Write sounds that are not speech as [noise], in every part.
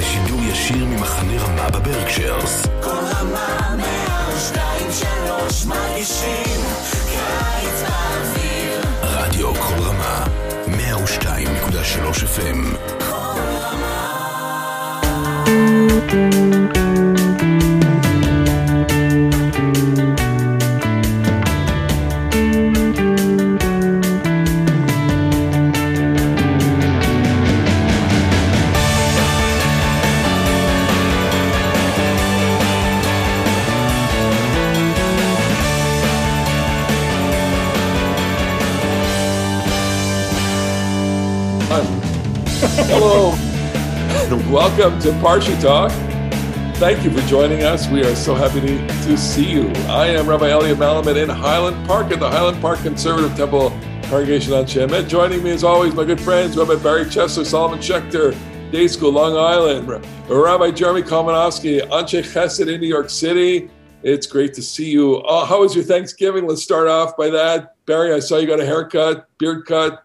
לשידור ישיר ממחנה רמה בברקשיירס. כל רמה מהשתיים שלוש מרגישים קיץ באוויר. רדיו כל רמה 102.3 FM. כל רמה Hello. Welcome to Parsha Talk. Thank you for joining us. We are so happy to, to see you. I am Rabbi Elliot Malomet in Highland Park at the Highland Park Conservative Temple Congregation Anshe Emeth. Joining me as always, my good friends, Rabbi Barry Chesler, Solomon Schechter, Day School, Long Island, Rabbi Jeremy Kalmanofsky, Anshe Chesed in New York City. It's great to see you. Oh, how was your Thanksgiving? Let's start off by that. Barry, I saw you got a haircut, beard cut.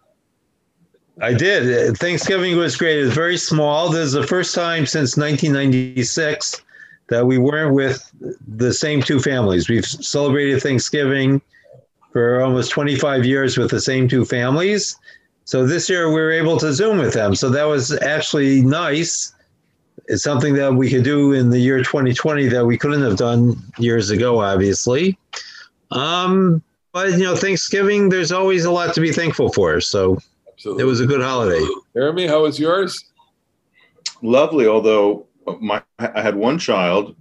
I did. Thanksgiving was great. It was very small. This is the first time since 1996 that we weren't with the same two families. We've celebrated Thanksgiving for almost 25 years with the same two families. So this year we were able to Zoom with them. So that was actually nice. It's something that we could do in the year 2020 that we couldn't have done years ago, obviously. Um, but you know, Thanksgiving, there's always a lot to be thankful for. So Absolutely. it was a good holiday. Jeremy, how was yours? Lovely, although my I had one child.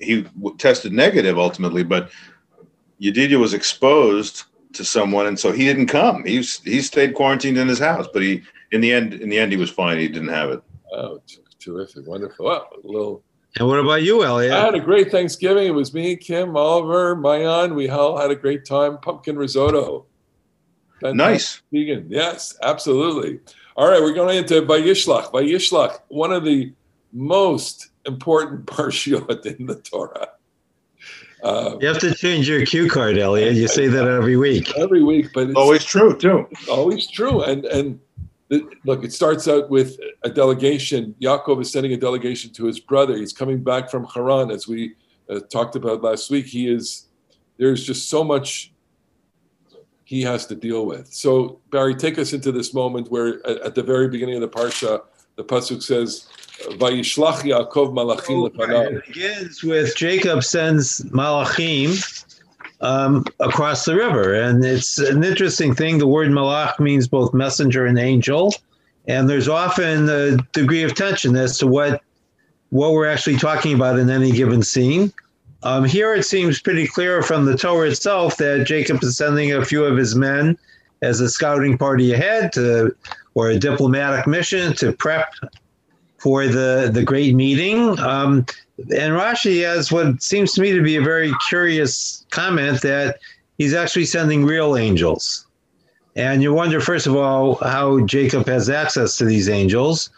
He tested negative ultimately, but Yedidia was exposed to someone, and so he didn't come. He's he stayed quarantined in his house, but he in the end in the end he was fine. He didn't have it. Oh, terrific, wonderful. Well, a little. And what about you, Elliot? I had a great Thanksgiving. It was me, Kim, Oliver, Mayan. We all had a great time. Pumpkin risotto. Nice. Vegan. Yes, absolutely. All right, we're going into Vayishlach. Vayishlach, one of the most important [laughs] parshiot in the Torah. Uh, you have to change your cue card, Elliot. You say that every week. Every week, but it's always true too. Always true, and and look, it starts out with a delegation. Yaakov is sending a delegation to his brother. He's coming back from Haran, as we uh, talked about last week. He is. There's just so much he has to deal with. So, Barry, take us into this moment where at, at the very beginning of the parsha, the pasuk says, "Vayishlach Yaakov malachim oh, It begins with Jacob sends malachim um, across the river, and it's an interesting thing. The word malach means both messenger and angel, and there's often a degree of tension as to what what we're actually talking about in any given scene. Um, here it seems pretty clear from the Torah itself that Jacob is sending a few of his men as a scouting party ahead to, or a diplomatic mission to prep for the, the great meeting. Um, and Rashi has what seems to me to be a very curious comment that he's actually sending real angels. And you wonder, first of all, how Jacob has access to these angels.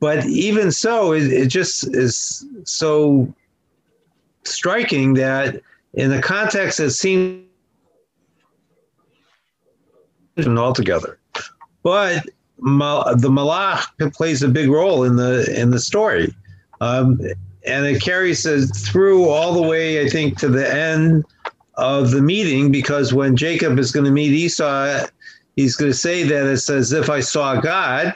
But even so, it, it just is so striking that in the context it seems altogether. But the malach plays a big role in the in the story, um, and it carries us through all the way, I think, to the end of the meeting. Because when Jacob is going to meet Esau, he's going to say that it's as if I saw God,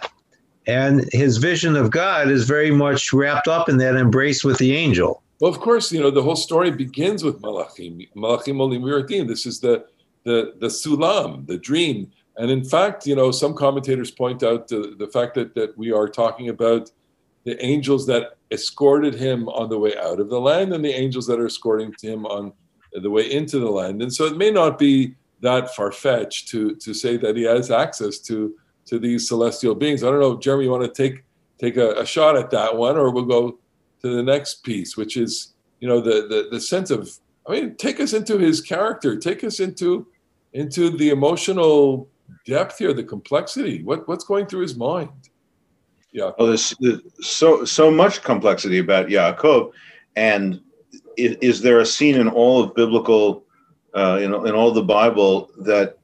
and his vision of God is very much wrapped up in that embrace with the angel. Well, of course, you know the whole story begins with Malachim. Malachim Olim. This is the the the sulam, the dream. And in fact, you know, some commentators point out the, the fact that that we are talking about the angels that escorted him on the way out of the land and the angels that are escorting him on the way into the land. And so it may not be that far fetched to to say that he has access to to these celestial beings. I don't know, Jeremy, you want to take take a, a shot at that one, or we'll go to the next piece, which is you know the the, the sense of I mean, take us into his character, take us into into the emotional depth here, the complexity. What what's going through his mind? Yeah. Well, there's, there's so so much complexity about Yaakov, and is, is, there a scene in all of biblical, uh, in in all the Bible that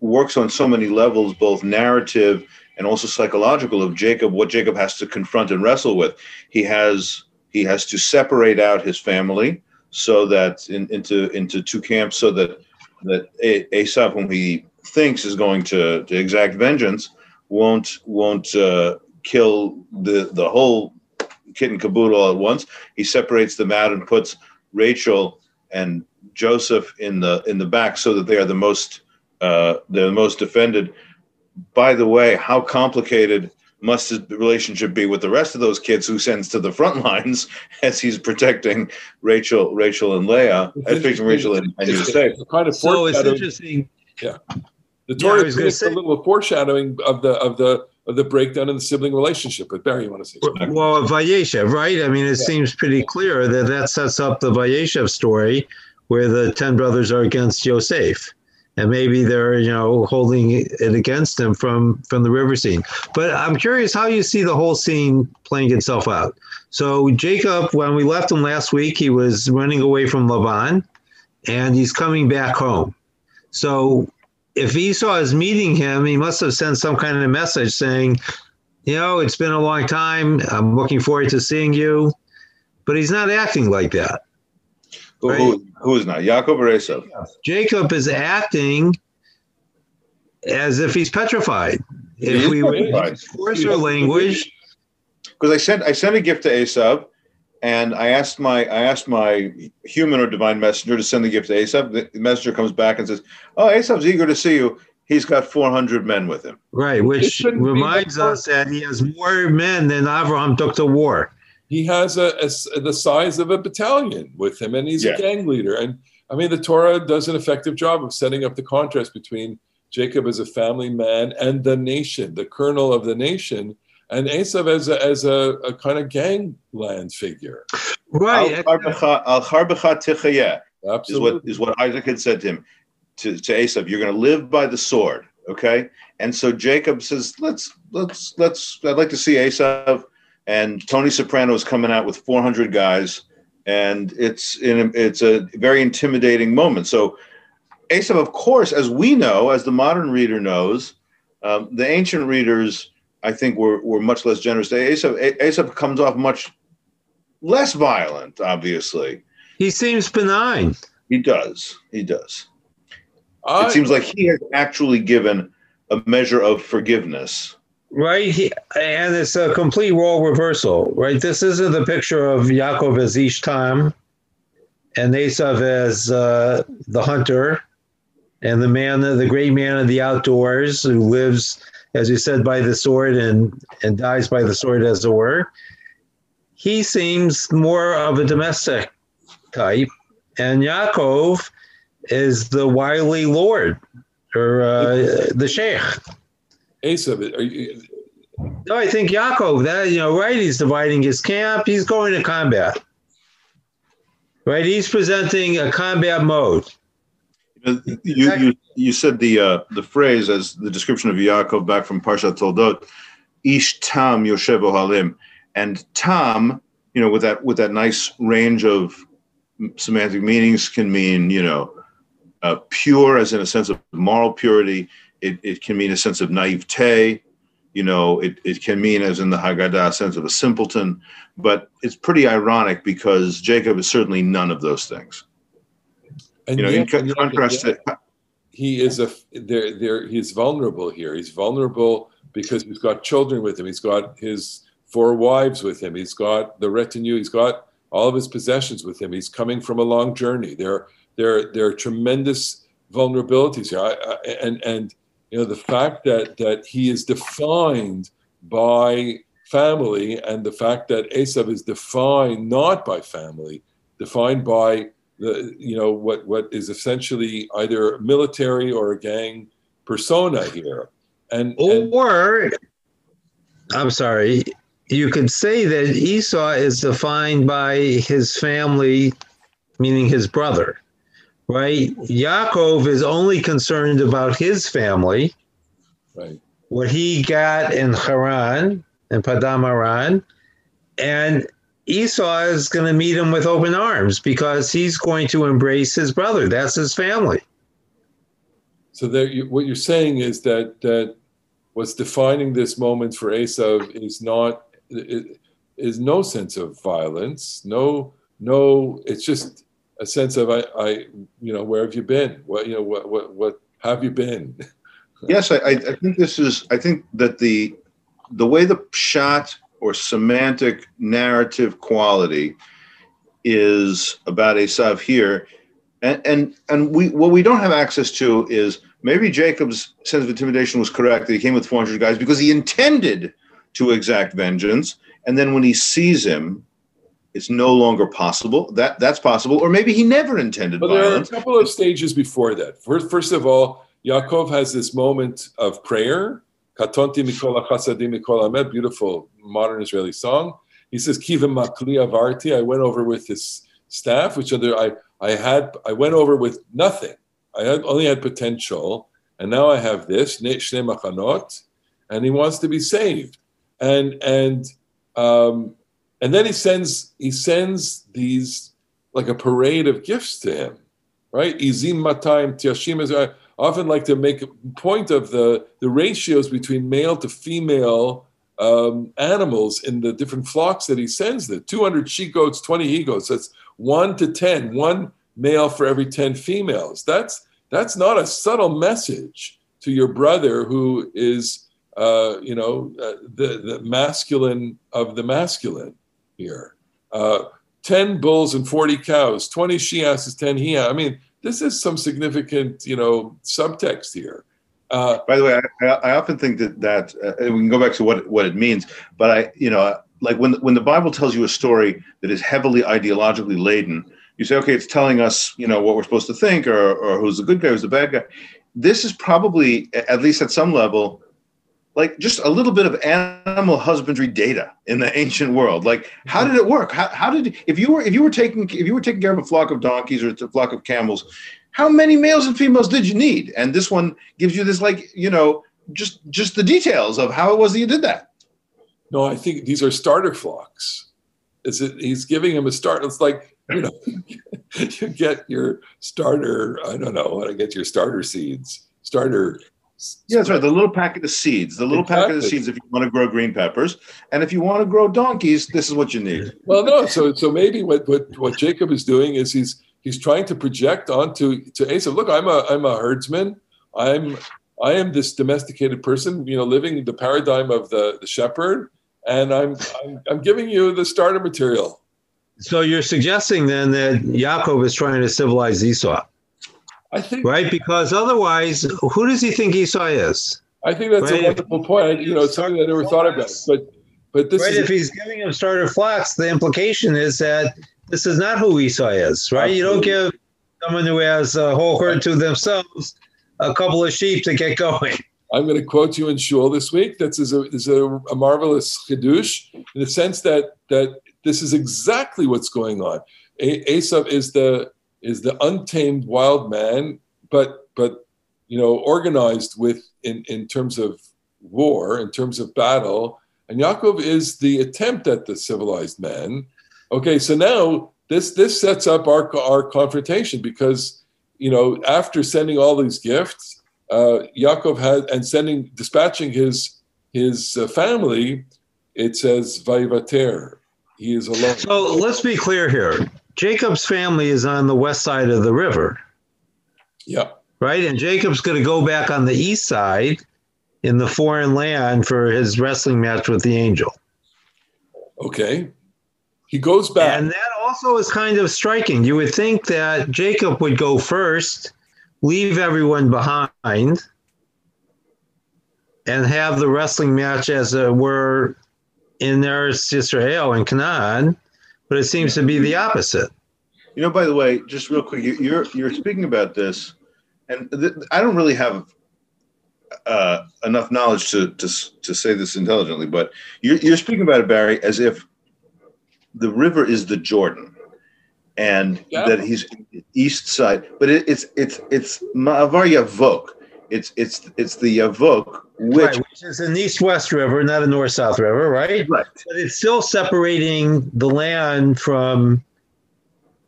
works on so many levels, both narrative and also psychological of Jacob, what Jacob has to confront and wrestle with. He has he has to separate out his family so that in, into into two camps, so that that Esav, whom he thinks is going to, to exact vengeance, won't won't uh, kill the the whole kit and caboodle at once. He separates them out and puts Rachel and Joseph in the in the back so that they are the most uh, they're the most defended. By the way, how complicated must his relationship be with the rest of those kids who sends to the front lines [laughs] as he's protecting Rachel, Rachel and Leah, as protecting Rachel and, and Yosef. Kind of so it's interesting. Yeah, the Torah yeah, is a little foreshadowing of the of the of the breakdown in the sibling relationship. But Barry, you want to say something? Well, Vayeshev, right? I mean, it yeah. seems pretty clear that that sets up the Vayeshev story, where the ten brothers are against Yosef and maybe they're you know holding it against him from from the river scene. But I'm curious how you see the whole scene playing itself out. So Jacob, when we left him last week, he was running away from Laban, and he's coming back home. So if Esau is meeting him, he must have sent some kind of message saying, you know, it's been a long time. I'm looking forward to seeing you. But he's not acting like that. Who, who, who is not? Jacob or Esau? Jacob is acting as if he's petrified. He if we petrified. force our language. Because I sent I sent a gift to Esau, and I asked my I asked my human or divine messenger to send the gift to Esau. The messenger comes back and says, "Oh, Esau's eager to see you. He's got 400 men with him." Right, which reminds us that he has more men than Abraham took to war he has a, a, the size of a battalion with him, and he's yeah. a gang leader. And I mean, the Torah does an effective job of setting up the contrast between Jacob as a family man and the nation, the colonel of the nation, and Esav as a, as a, a kind of gangland figure. Right. Al Absolutely. Is what, is what Isaac had said to him, to, to Esav, you're going to live by the sword. Okay. And so Jacob says, let's, let's, let's, I'd like to see Esav and Tony Soprano is coming out with 400 guys, and it's in it's a very intimidating moment. So, Esav, of course, as we know, as the modern reader knows, um, the ancient readers, I think, were were much less generous. Esav, Esav comes off much less violent. Obviously, he seems benign. He does. He does. I, it seems like he has actually given a measure of forgiveness right? He, and it's a complete role reversal, right? This isn't the picture of Yaakov as Ish Tam and Esav as uh, the hunter and the man, the great man of the outdoors who lives, as you said, by the sword and, and dies by the sword, as it were. He seems more of a domestic type, and Yaakov is the wily lord or uh, the sheikh. Esav, are you? No, I think Yaakov. That you know, right? He's dividing his camp. He's going to combat. Right? He's presenting a combat mode. You, you, you said the uh, the phrase as the description of Yaakov back from Parshat Toldot, Ish Tam Yoshev Halim, and Tam, you know, with that with that nice range of semantic meanings, can mean you know, uh, pure as in a sense of moral purity. It, it can mean a sense of naivete. You know, it, it can mean, as in the Haggadah, sense of a simpleton. But it's pretty ironic because Jacob is certainly none of those things. And you know, yet, in contrast to he is a there there he's vulnerable here. He's vulnerable because he's got children with him. He's got his four wives with him. He's got the retinue. He's got all of his possessions with him. He's coming from a long journey. There there there are tremendous vulnerabilities here. I, I, and and you know the fact that that he is defined by family and the fact that Esav is defined not by family, defined by the you know what what is essentially either military or a gang persona here, and or and, I'm sorry, you could say that Esau is defined by his family, meaning his brother right? Yaakov is only concerned about his family, right? What he got in Haran and Paddan Aram, and Esau is going to meet him with open arms because he's going to embrace his brother. That's his family. So there, you, what you're saying is that that what's defining this moment for Esau is not is no sense of violence, no no. It's just a sense of I, I you know where have you been? What you know what what what have you been? [laughs] yes, I, I think this is. I think that the the way the shot or semantic narrative quality is about Esav here, and and and we what we don't have access to is maybe Jacob's sense of intimidation was correct that he came with 400 guys because he intended to exact vengeance, and then when he sees him, it's no longer possible. That that's possible, or maybe he never intended. But violence. there are a couple of stages before that. First, first of all, Yaakov has this moment of prayer. Katonti mikol chasadim mikol amet. Beautiful modern Israeli song. He says, "Kivim makli avarti." I went over with this staff, which other I I had. I went over with nothing. I had, only had potential, and now I have this shnei machanot, and he wants to be saved, and and um, and then he sends he sends these like a parade of gifts to him, right? Izim matayim tiashim. I often like to make a point of the the ratios between male to female um, animals in the different flocks that he sends. The 200 she goats, 20 he goats. That's one to 10, one male for every 10 females. That's that's not a subtle message to your brother who is, uh, you know, uh, the the masculine of the masculine here. Uh, 10 bulls and 40 cows, 20 she asses, 10 he. I mean, this is some significant, you know, subtext here. Uh, By the way, I, I, often think that that uh, we can go back to what what it means, but I, you know, like when when the Bible tells you a story that is heavily ideologically laden, you say, okay, it's telling us, you know, what we're supposed to think, or or who's the good guy, who's the bad guy. This is probably, at least at some level, like just a little bit of animal husbandry data in the ancient world. Like how did it work? How, how did if you were if you were taking if you were taking care of a flock of donkeys or a flock of camels how many males and females did you need? And this one gives you this like you know just just the details of how it was that you did that. No i think these are starter flocks. Is it he's giving him a start it's like you know [laughs] you get your starter i don't know how to get your starter seeds starter yeah, that's right. The little packet of seeds, the little exactly. packet of seeds if you want to grow green peppers. And if you want to grow donkeys, this is what you need. Well, no, so so maybe what what, what Jacob is doing is he's he's trying to project onto to Esav, look, I'm a I'm a herdsman. I'm I am this domesticated person, you know, living the paradigm of the, the shepherd, and I'm, I'm I'm giving you the starter material. So you're suggesting then that Yaakov is trying to civilize Esau. I think right because otherwise, who does he think Esau is? I think that's right? a wonderful point. You know, it's something I never thought about. But but this right, is if he's giving him starter flocks, the implication is that this is not who Esau is, right? Absolutely. You don't give someone who has a whole herd to themselves a couple of sheep to get going. I'm going to quote you in Shul this week. This is a, this is a, a marvelous chidush in the sense that that this is exactly what's going on. Esav is the is the untamed wild man, but but you know organized with in in terms of war, in terms of battle, and Yaakov is the attempt at the civilized man. Okay, so now this this sets up our our confrontation because you know after sending all these gifts, uh, Yaakov had and sending dispatching his his uh, family, it says Vayivater. He is alone. So let's be clear here. Jacob's family is on the west side of the river. Yeah. Right? And Jacob's going to go back on the east side in the foreign land for his wrestling match with the angel. Okay. He goes back. And that also is kind of striking. You would think that Jacob would go first, leave everyone behind, and have the wrestling match as it were in Eretz Israel and Canaan but it seems to be the opposite. You know, by the way, just real quick, you're you're speaking about this, and th- I don't really have uh, enough knowledge to, to to say this intelligently, but you're you're speaking about it, Barry, as if the river is the Jordan, and yeah. that he's east side, but it, it's it's it's Ma'avar Yavok. It's it's it's the Yavok which, right, which is an east-west river, not a north-south river, right? Right. But it's still separating the land from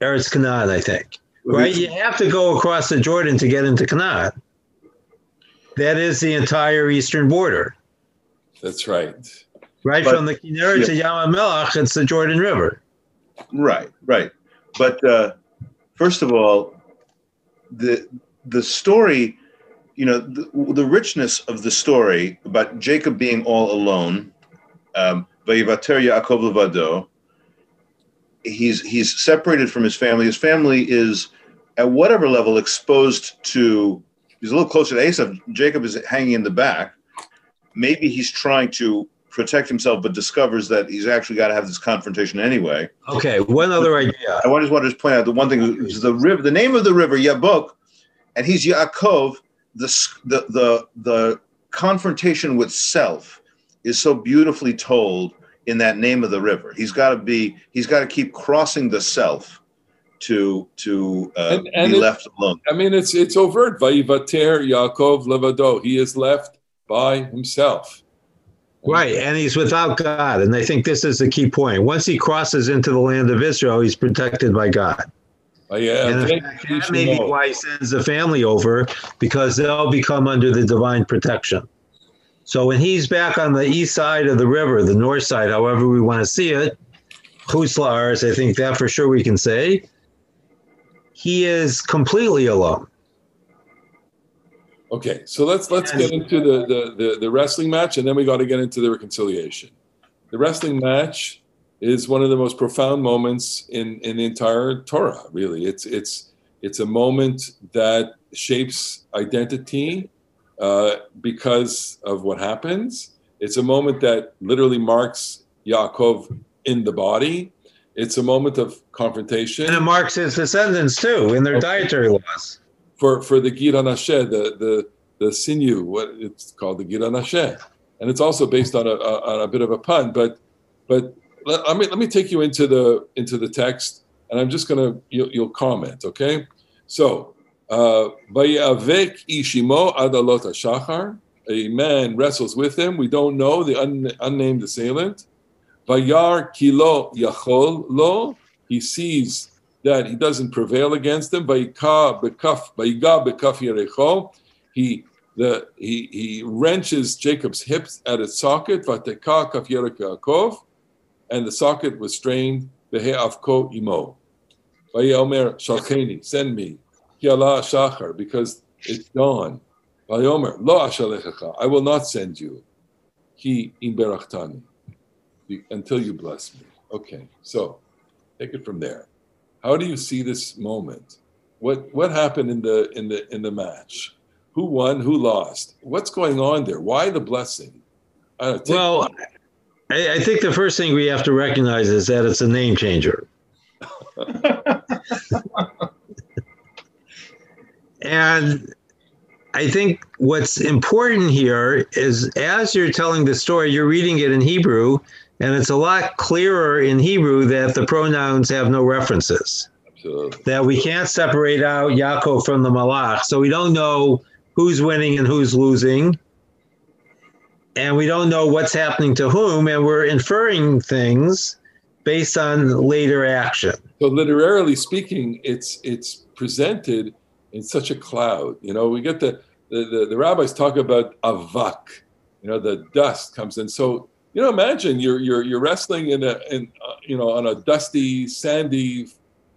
Eretz Canaan, I think. Right? You have to go across the Jordan to get into Canaan. That is the entire eastern border. That's right. Right but, from the Kinneret yeah. to Yam Melach, it's the Jordan River. Right, right. But uh, first of all, the the story, you know, the, the, richness of the story about Jacob being all alone, um, Yaakov levado. He's he's separated from his family. His family is at whatever level exposed to. He's a little closer to Esav. Jacob is hanging in the back. Maybe he's trying to protect himself, but discovers that he's actually got to have this confrontation anyway. Okay, one other idea. I just want to point out the one thing is the river. The name of the river Yabok, and he's Yaakov. The the the the confrontation with self is so beautifully told in that name of the river. He's got to be. He's got to keep crossing the self to to uh, and, and be it, left alone. I mean, it's it's overt. Vayivater Yaakov levado. He is left by himself. Right, and he's without God, and I think this is the key point. Once he crosses into the land of Israel, he's protected by God. Oh, yeah, and fact, that may be why he sends the family over because they'll become under the divine protection. So when he's back on the east side of the river, the north side, however we want to see it, Huslars, I think that for sure we can say, he is completely alone. Okay, so let's let's get into the, the, the, the wrestling match, and then we got to get into the reconciliation. The wrestling match is one of the most profound moments in, in the entire Torah. Really, it's it's it's a moment that shapes identity uh, because of what happens. It's a moment that literally marks Yaakov in the body. It's a moment of confrontation, and it marks his descendants too in their okay. dietary laws for for the Gid HaNasheh, the the the sinew, what it's called the Gid HaNasheh, and it's also based on a, a, on a bit of a pun. But but let, let, me let me take you into the into the text, and I'm just gonna you'll, you'll comment, okay? So uh, Vayavek ishimo adalot shachar. A man wrestles with him. We don't know the un, unnamed assailant. Vayar kilo yachol lo. He sees that he doesn't prevail against them. He the he he wrenches Jacob's hips at its socket. And the socket was strained. imo. Vayomer Shalcheni, send me. shachar, because it's dawn. Vayomer lo I will not send you. He imberachtani, until you bless me. Okay, so take it from there. How do you see this moment? What what happened in the in the in the match? Who won? Who lost? What's going on there? Why the blessing? Uh, well, I, I, think the first thing we have to recognize is that it's a name changer. and I think what's important here is as you're telling the story, you're reading it in Hebrew, and it's a lot clearer in Hebrew that the pronouns have no references. Absolutely. That we can't separate out Yaakov from the Malach. So we don't know who's winning and who's losing. And we don't know what's happening to whom. And we're inferring things based on later action. So literarily speaking, it's it's presented in such a cloud. You know, we get the the, the, the rabbis talk about avak, you know, the dust comes in. So you know, imagine you're you're you're wrestling in a in uh, you know on a dusty, sandy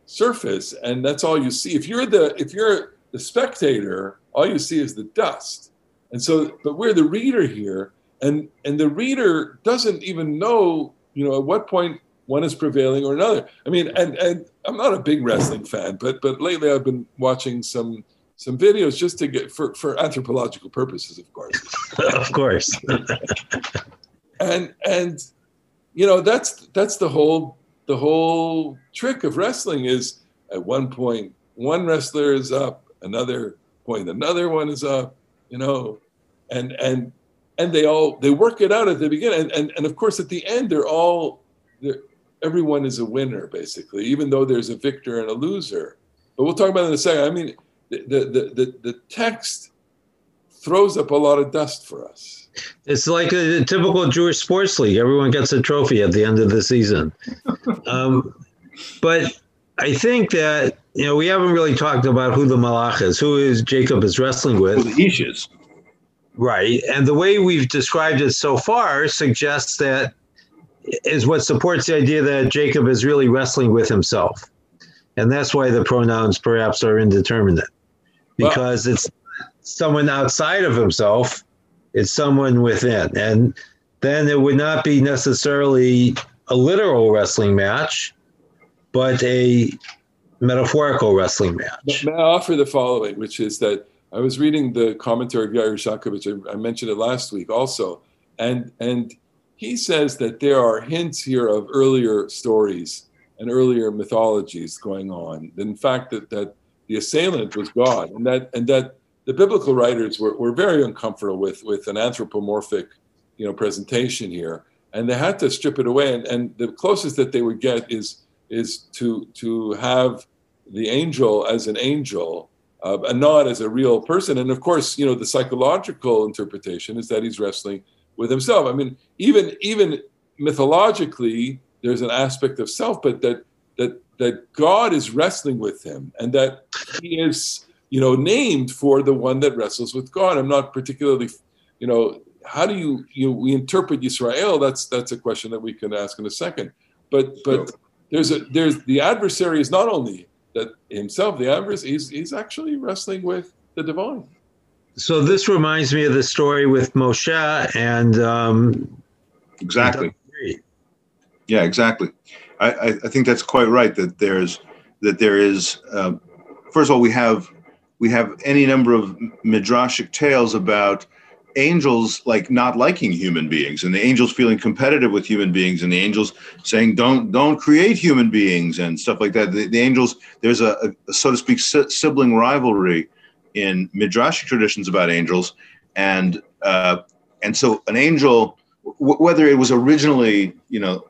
surface, and that's all you see. If you're the if you're the spectator, all you see is the dust. And so, but we're the reader here, and and the reader doesn't even know, you know, at what point one is prevailing or another. I mean, and and I'm not a big wrestling fan, but but lately I've been watching some some videos just to get for for anthropological purposes, of course. [laughs] of course. [laughs] and and you know that's that's the whole the whole trick of wrestling is at one point one wrestler is up another point another one is up you know and and and they all they work it out at the beginning and and, and of course at the end they're all they're, everyone is a winner basically even though there's a victor and a loser but we'll talk about it in a second i mean the the the, the text throws up a lot of dust for us it's like a, typical Jewish sports league. Everyone gets a trophy at the end of the season. [laughs] Um, but I think that you know we haven't really talked about who the malach is, who is Jacob is wrestling with. Who the Ish is. Right. And the way we've described it so far suggests that is what supports the idea that Jacob is really wrestling with himself. And that's why the pronouns perhaps are indeterminate because well, it's someone outside of himself, it's someone within. And then it would not be necessarily a literal wrestling match, but a metaphorical wrestling match. May I offer the following, which is that I was reading the commentary of Yair Zakovitch. I, I mentioned it last week also, and and he says that there are hints here of earlier stories and earlier mythologies going on. In fact, that that the assailant was God, and that and that the biblical writers were, were very uncomfortable with with an anthropomorphic, you know, presentation here, and they had to strip it away. And, and the closest that they would get is is to to have the angel as an angel uh, and not as a real person. And of course, you know, the psychological interpretation is that he's wrestling with himself. I mean, even even mythologically, there's an aspect of self, but that that that God is wrestling with him, and that he is, you know, named for the one that wrestles with God. I'm not particularly, you know, how do you you we interpret Yisrael? That's that's a question that we can ask in a second. But but there's a there's the adversary is not only that himself, the adversary, he's he's actually wrestling with the divine. So this reminds me of the story with Moshe and um, exactly. Yeah, exactly. I, I, think that's quite right. That there's that there is. Uh, first of all, we have we have any number of midrashic tales about angels like not liking human beings and the angels feeling competitive with human beings and the angels saying don't don't create human beings and stuff like that. The, the angels there's a, a, so to speak sibling rivalry in midrashic traditions about angels and uh, and so an angel w- whether it was originally you know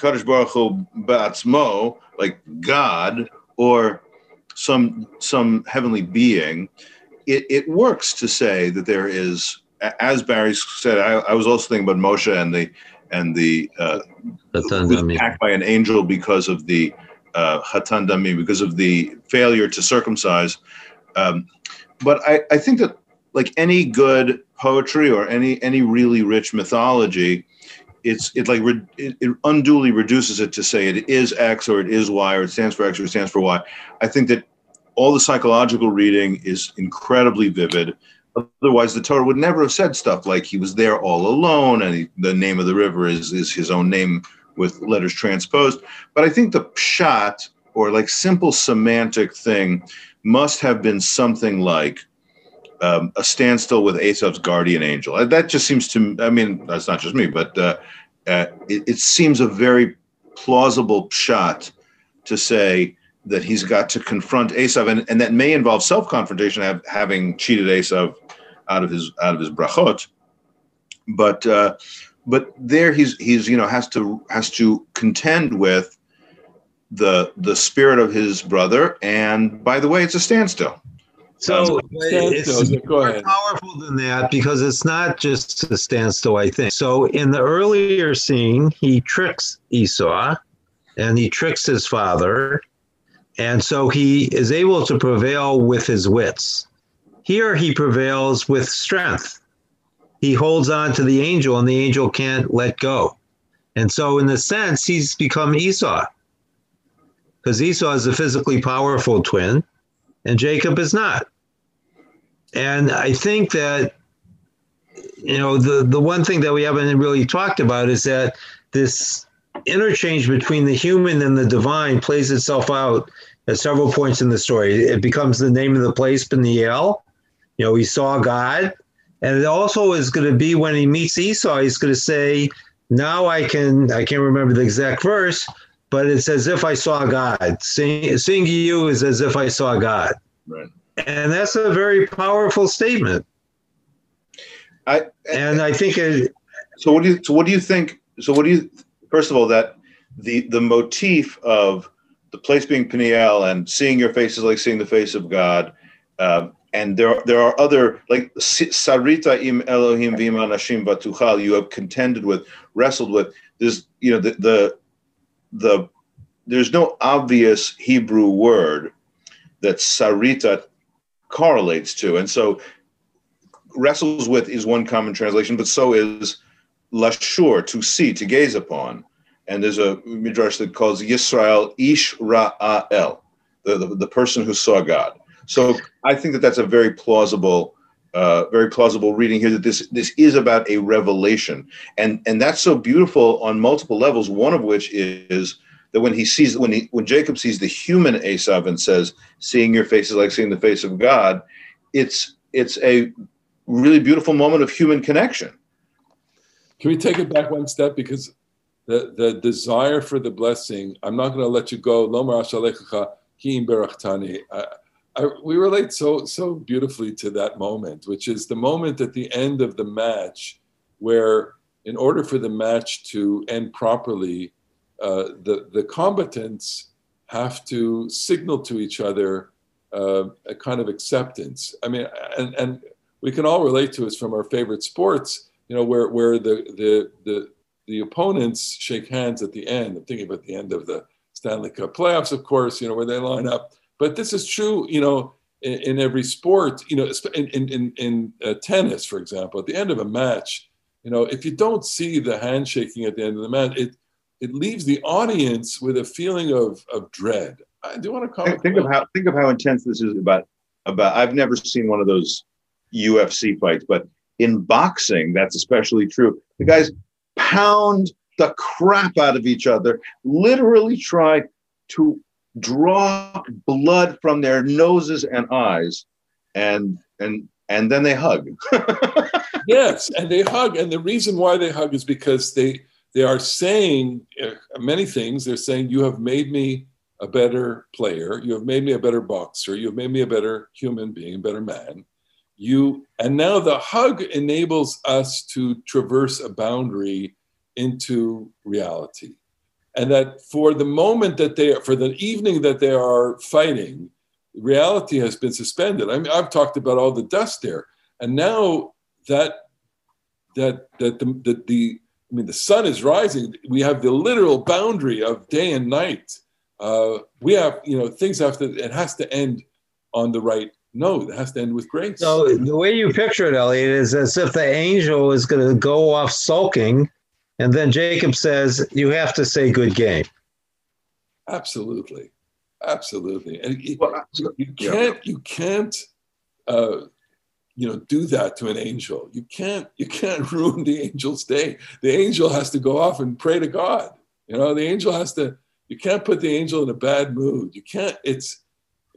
Baruch Hu like God or some some heavenly being it, it works to say that there is, as Barry said, I, I was also thinking about Moshe and the and the uh, attacked by an angel because of the uh, Hatan Dami, because of the failure to circumcise. Um, but I, I think that like any good poetry or any any really rich mythology, it's it like re, it, it, unduly reduces it to say it is X or it is Y or it stands for X or it stands for Y. I think that all the psychological reading is incredibly vivid. Otherwise, the Torah would never have said stuff like he was there all alone and he, the name of the river is, is his own name with letters transposed. But I think the pshat or like simple semantic thing must have been something like um, a standstill with Esav's guardian angel. That just seems to, I mean, that's not just me, but uh, uh, it, it, seems a very plausible pshat to say that he's got to confront Esav, and, and that may involve self-confrontation, having cheated Esav out of his out of his brachot. But uh, but there he's he's you know has to has to contend with the the spirit of his brother, and by the way, it's a standstill. So um, it's more powerful than that because it's not just a standstill, I think. So in the earlier scene, he tricks Esau and he tricks his father and so he is able to prevail with his wits. Here he prevails with strength. He holds on to the angel, and the angel can't let go. And so, in a sense, he's become Esau. Because Esau is a physically powerful twin, and Jacob is not. And I think that, you know, the, the one thing that we haven't really talked about is that this interchange between the human and the divine plays itself out at several points in the story. It becomes the name of the place, Peniel. You know, he saw God. And it also is going to be when he meets Esau, he's going to say, Now I can, I can't remember the exact verse, but it's as if I saw God. Seeing, seeing you is as if I saw God. Right. And that's a very powerful statement. I, and I think it, so. What do you? So what do you think? So what do you? First of all, that the the motif of the place being Peniel and seeing your face is like seeing the face of God. Uh, and there, there are other like Sarita im Elohim vima nashim batuchal. You have contended with, wrestled with. There's, you know, the, the, the there's no obvious Hebrew word that Sarita correlates to, and so wrestles with is one common translation, but so is lashur, to see, to gaze upon. And there's a midrash that calls Yisrael Ish Ra'el, the, the, the person who saw God. So I think that that's a very plausible, uh, very plausible reading here. That this this is about a revelation, and and that's so beautiful on multiple levels. One of which is that when he sees when he when Jacob sees the human Esav and says, "Seeing your face is like seeing the face of God," it's it's a really beautiful moment of human connection. Can we take it back one step because the the desire for the blessing? I'm not going to let you go. Lomar I, we relate so so beautifully to that moment, which is the moment at the end of the match, where in order for the match to end properly, uh, the the combatants have to signal to each other uh, a kind of acceptance. I mean, and and we can all relate to it from our favorite sports, you know, where where the the the the opponents shake hands at the end. I'm thinking about the end of the Stanley Cup playoffs, of course, you know, where they line up but this is true, you know, in, in every sport. You know, in in in uh, tennis, for example, at the end of a match, you know, if you don't see the handshaking at the end of the match, it it leaves the audience with a feeling of of dread. I do want to comment. Think, of how think of how intense this is about about. I've never seen one of those UFC fights, but in boxing, that's especially true. The guys pound the crap out of each other, literally try to draw blood from their noses and eyes and and and then they hug. [laughs] Yes and they hug and the reason why they hug is because they they are saying uh, many things. They're saying you have made me a better player. You have made me a better boxer. You have made me a better human being a better man you and now the hug enables us to traverse a boundary into reality and that for the moment that they are, for the evening that they are fighting, reality has been suspended. I mean, I've talked about all the dust there, and now that that that the, the, the I mean, the sun is rising. We have the literal boundary of day and night. Uh, we have, you know, things have to. It has to end on the right note. It has to end with grace. So the way you picture it, Elliot, is as if the angel is going to go off sulking and then Jacob says, you have to say good game. Absolutely. Absolutely. And you, you can't, you can't, uh, you know, do that to an angel. You can't, you can't [laughs] ruin the angel's day. The angel has to go off and pray to God. You know, the angel has to, you can't put the angel in a bad mood. You can't, it's,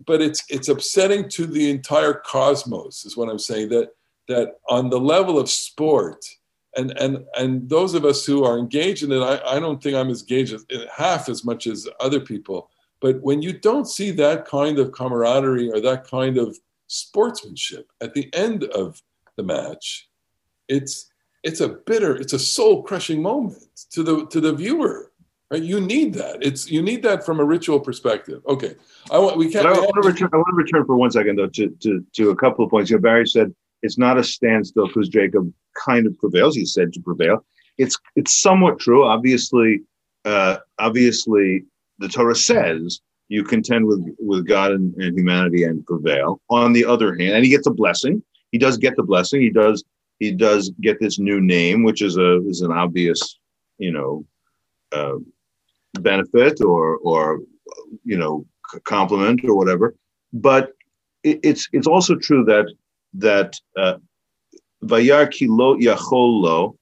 but it's, it's upsetting to the entire cosmos is what I'm saying that, that on the level of sport, and and and those of us who are engaged in it, I, I don't think I'm as engaged as, half as much as other people. But when you don't see that kind of camaraderie or that kind of sportsmanship at the end of the match, it's it's a bitter, it's a soul crushing moment to the to the viewer. Right? You need that. It's you need that from a ritual perspective. Okay, I want we can't. I, want to return. I want to return for one second though to to to a couple of points. You know, Barry said it's not a standstill because Jacob kind of prevails. He's said to prevail. It's it's somewhat true. Obviously, uh, obviously, the Torah says you contend with with God and, and, humanity and prevail. On the other hand, and he gets a blessing. He does get the blessing. He does he does get this new name, which is a is an obvious, you know, uh, benefit or or you know compliment or whatever. But it, it's it's also true that that uh, Vayar kilo yacholo,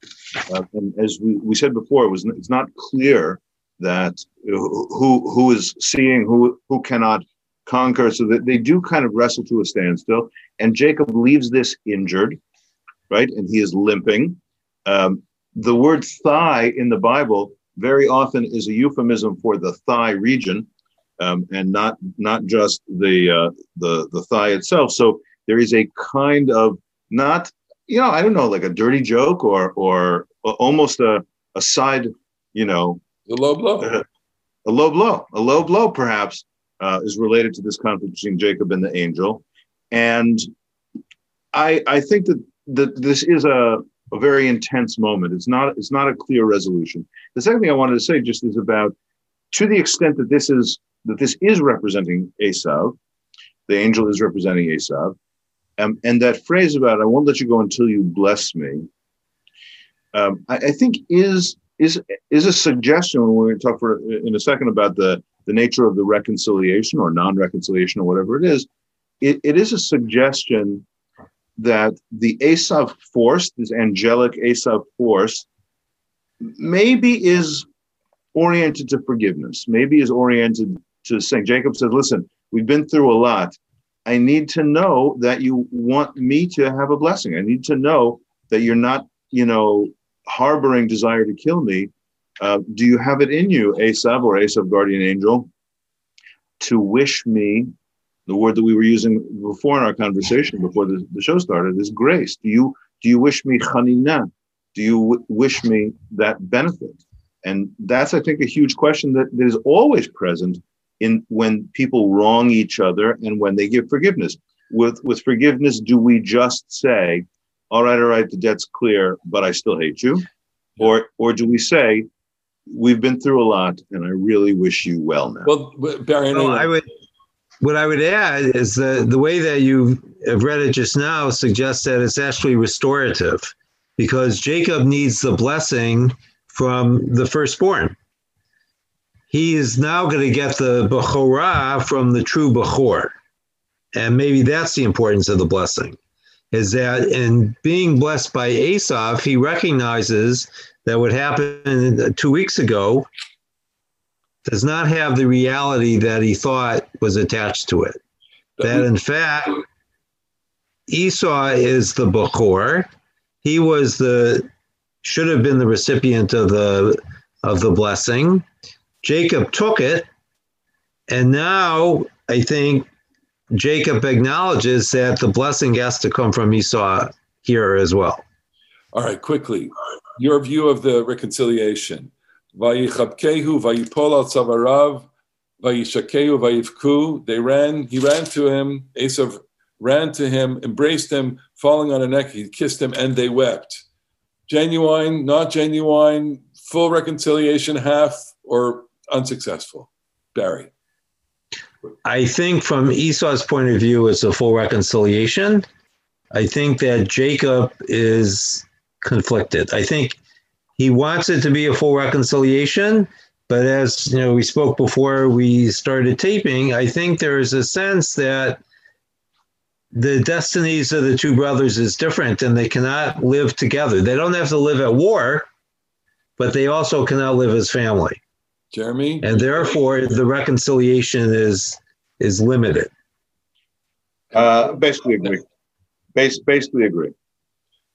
uh, and as we, we said before, it was it's not clear that who who is seeing who who cannot conquer. So that they do kind of wrestle to a standstill. And Jacob leaves this injured, right? And he is limping. Um, the word thigh in the Bible very often is a euphemism for the thigh region, um, and not not just the uh, the the thigh itself. So there is a kind of not you know, I don't know, like a dirty joke or or almost a a side, you know, a low blow, a, [laughs] a low blow, a low blow, perhaps uh, is related to this conflict between Jacob and the angel, and I I think that that this is a a very intense moment. It's not it's not a clear resolution. The second thing I wanted to say just is about to the extent that this is that this is representing Esav, the angel is representing Esav Um, and that phrase about "I won't let you go until you bless me," um, I, I, think is is is a suggestion when we're going to talk for in a second about the the nature of the reconciliation or non-reconciliation or whatever it is. It, it is a suggestion that the Esav force, this angelic Esav force, maybe is oriented to forgiveness, maybe is oriented to saying, Jacob said, listen, we've been through a lot. I need to know that you want me to have a blessing. I need to know that you're not, you know, harboring desire to kill me. Uh, do you have it in you, Esav or Esav guardian angel, to wish me the word that we were using before in our conversation before the, the show started is grace. Do you do you wish me chanina? Do you w- wish me that benefit? And that's i think a huge question that, that is always present in when people wrong each other and when they give forgiveness. With with forgiveness do we just say all right all right the debt's clear but i still hate you? Or or do we say we've been through a lot and i really wish you well now? Well barry well, i would what I would add is that the way that you have read it just now suggests that it's actually restorative because Jacob needs the blessing from the firstborn. He is now going to get the Bechorah from the true Bechor. And maybe that's the importance of the blessing, is that in being blessed by Esav, he recognizes that what happened two weeks ago does not have the reality that he thought was attached to it. That in fact, Esau is the Bechor. He was the should have been the recipient of the of the blessing. Jacob took it, and now I think Jacob acknowledges that the blessing has to come from Esau here as well. All right, quickly, your view of the reconciliation. Vayivku. They ran, he ran to him, Esav ran to him, embraced him, falling on a neck, he kissed him, and they wept. Genuine, not genuine, full reconciliation, half, or unsuccessful? Barry. I think from Esau's point of view, it's a full reconciliation. I think that Jacob is conflicted. I think he wants it to be a full reconciliation. But as you know, we spoke before we started taping. I think there is a sense that the destinies of the two brothers is different, and they cannot live together. They don't have to live at war, but they also cannot live as family. Jeremy, and therefore the reconciliation is is limited. Uh, basically agree. Bas- basically agree.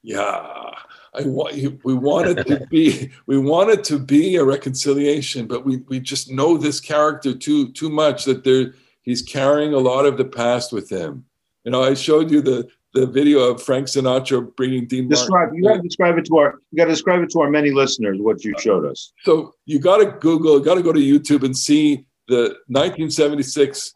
Yeah. I want we wanted to be [laughs] we wanted to be a reconciliation, but we we just know this character too too much that there he's carrying a lot of the past with him. You know, I showed you the the video of Frank Sinatra bringing Dean describe, Martin. You got to describe it to our you got to describe it to our many listeners what you showed us. So you got to Google, You got to go to YouTube and see the 1976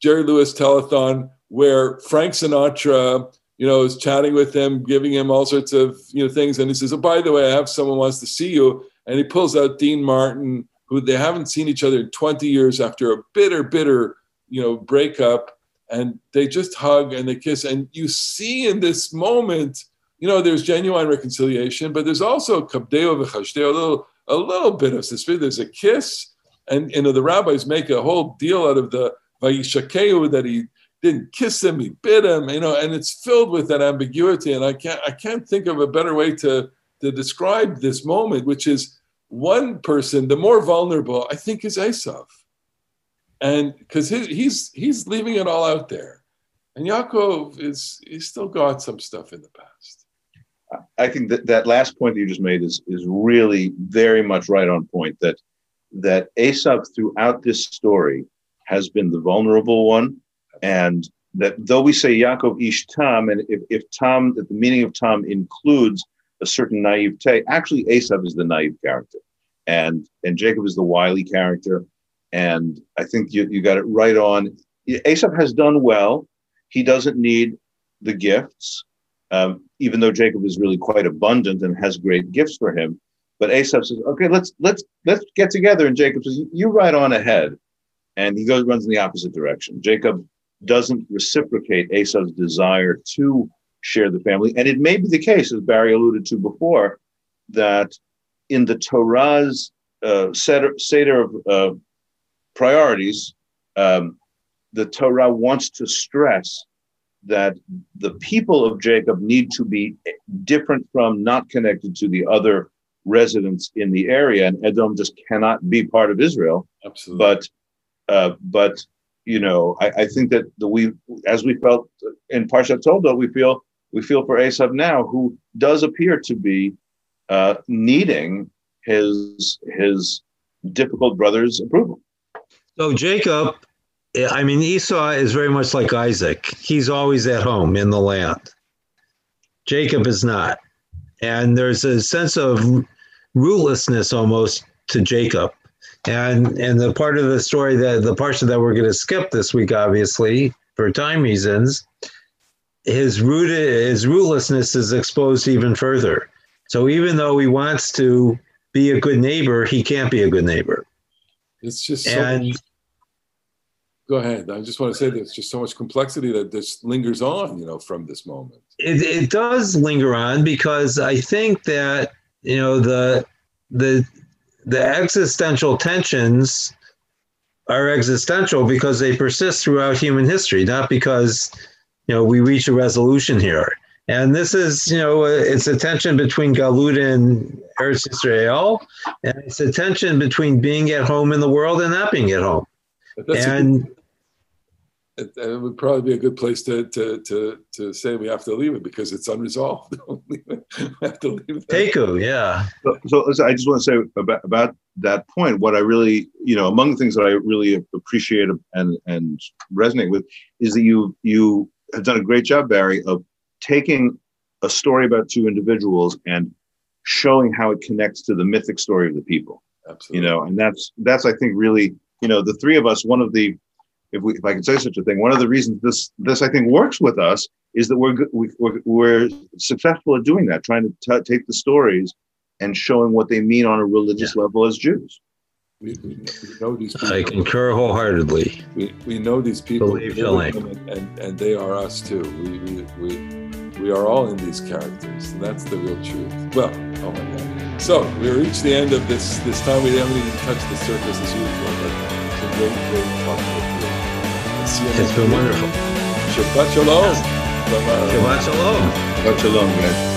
Jerry Lewis telethon where Frank Sinatra you know, is chatting with him, giving him all sorts of, you know, things. And he says, oh, by the way, I have someone wants to see you. And he pulls out Dean Martin, who they haven't seen each other in 20 years after a bitter, bitter, you know, breakup. And they just hug and they kiss. And you see in this moment, you know, there's genuine reconciliation, but there's also kabdeo v'chashdeo, a little, a little bit of suspicion. There's a kiss. And, you know, the rabbis make a whole deal out of the vayishakeu that he didn't kiss him, he bit him, you know, and it's filled with that ambiguity. And I can't I can't think of a better way to to describe this moment, which is one person, the more vulnerable, I think, is Esav. And because he's he's leaving it all out there. And Yaakov is he's still got some stuff in the past. I think that that last point that you just made is is really very much right on point. That that Esav throughout this story has been the vulnerable one, and that though we say Yaakov Ish Tam, and if, if Tam, that the meaning of Tam includes a certain naivete, actually Esav is the naive character, and and Jacob is the wily character, and I think you, you got it right on. Esav has done well. He doesn't need the gifts, um, even though Jacob is really quite abundant and has great gifts for him. But Esav says, "Okay, let's let's let's get together." And Jacob says, "You ride on ahead," and he goes runs in the opposite direction. Jacob doesn't reciprocate Esau's desire to share the family. And it may be the case, as Barry alluded to before, that in the Torah's uh, Seder of uh, priorities, um, the Torah wants to stress that the people of Jacob need to be different from, not connected to the other residents in the area, and Edom just cannot be part of Israel. Absolutely. But, uh, but you know, I, I, think that the we, as we felt in Parshat Toldot, we feel we feel for Esav now, who does appear to be uh, needing his his difficult brother's approval. So Jacob, I mean Esau is very much like Isaac. He's always at home in the land. Jacob is not, and there's a sense of rootlessness almost to Jacob. And and the part of the story that the portion that we're going to skip this week, obviously for time reasons, his rooted his rootlessness is exposed even further. So even though he wants to be a good neighbor, he can't be a good neighbor. It's just so and, much, go ahead. I just want to say there's just so much complexity that just lingers on, you know, from this moment. It, it does linger on because I think that you know the the the existential tensions are existential because they persist throughout human history, not because you know we reach a resolution here. And this is, you know, it's a tension between Galut and Eretz Israel, and it's a tension between being at home in the world and not being at home. and it, it, would probably be a good place to, to, to, to say we have to leave it because it's unresolved. [laughs] we have to leave it. Teku, yeah. So, so, I just want to say about, about that point, what I really, you know, among the things that I really appreciate and, and resonate with is that you, you have done a great job, Barry, of taking a story about two individuals and showing how it connects to the mythic story of the people. Absolutely. You know, and that's that's I think really, you know, the three of us. One of the, if we, if I can say such a thing, one of the reasons this this I think works with us is that we're we're, we're successful at doing that, trying to t- take the stories and showing what they mean on a religious yeah. level as Jews. We, we, know these people. I concur wholeheartedly. We, we know these people, Believe and, and, and they are us too. We, we, we, we are all in these characters. And that's the real truth. Well, oh my God. So we reached the end of this this time. We haven't even touched the surface as usual, but it's a great, great talk it's been wonderful. Shabbat shalom. Shabbat shalom. Shabbat shalom, guys.